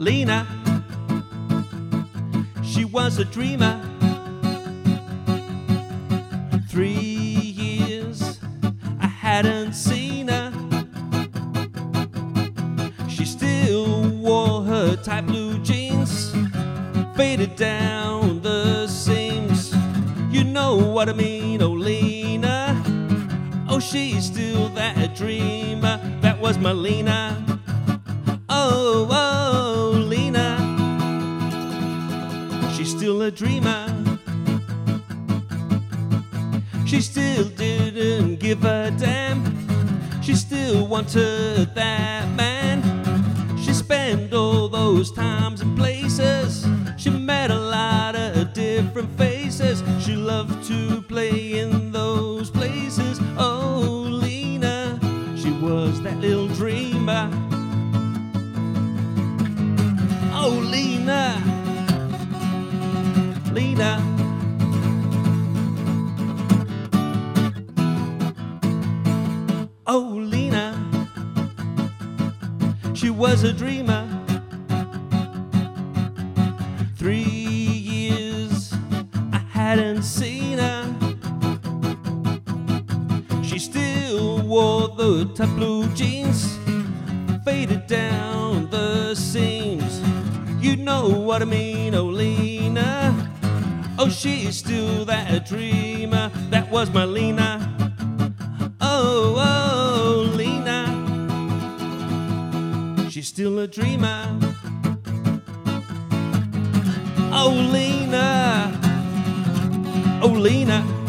Lena. She was a dreamer. Three years I hadn't seen her. She still wore her tight blue jeans, faded down the seams. You know what I mean, oh Lena. Oh, she's still that dreamer. That was my Lena. Oh, oh, still a dreamer. She still didn't give a damn. She still wanted that man. She spent all those times and places. She met a lot of different faces. She loved to play in those places. Oh, Lena, she was that little dreamer. Oh, Lena, Lena. Oh, Lena, she was a dreamer. Three years I hadn't seen her. She still wore the tight blue jeans, faded down the seams. You know what I mean, oh Lena. Oh, she's still that dreamer. That was my Lena. Oh, oh, She's still a dreamer. Oh, Lena. Oh, Lena.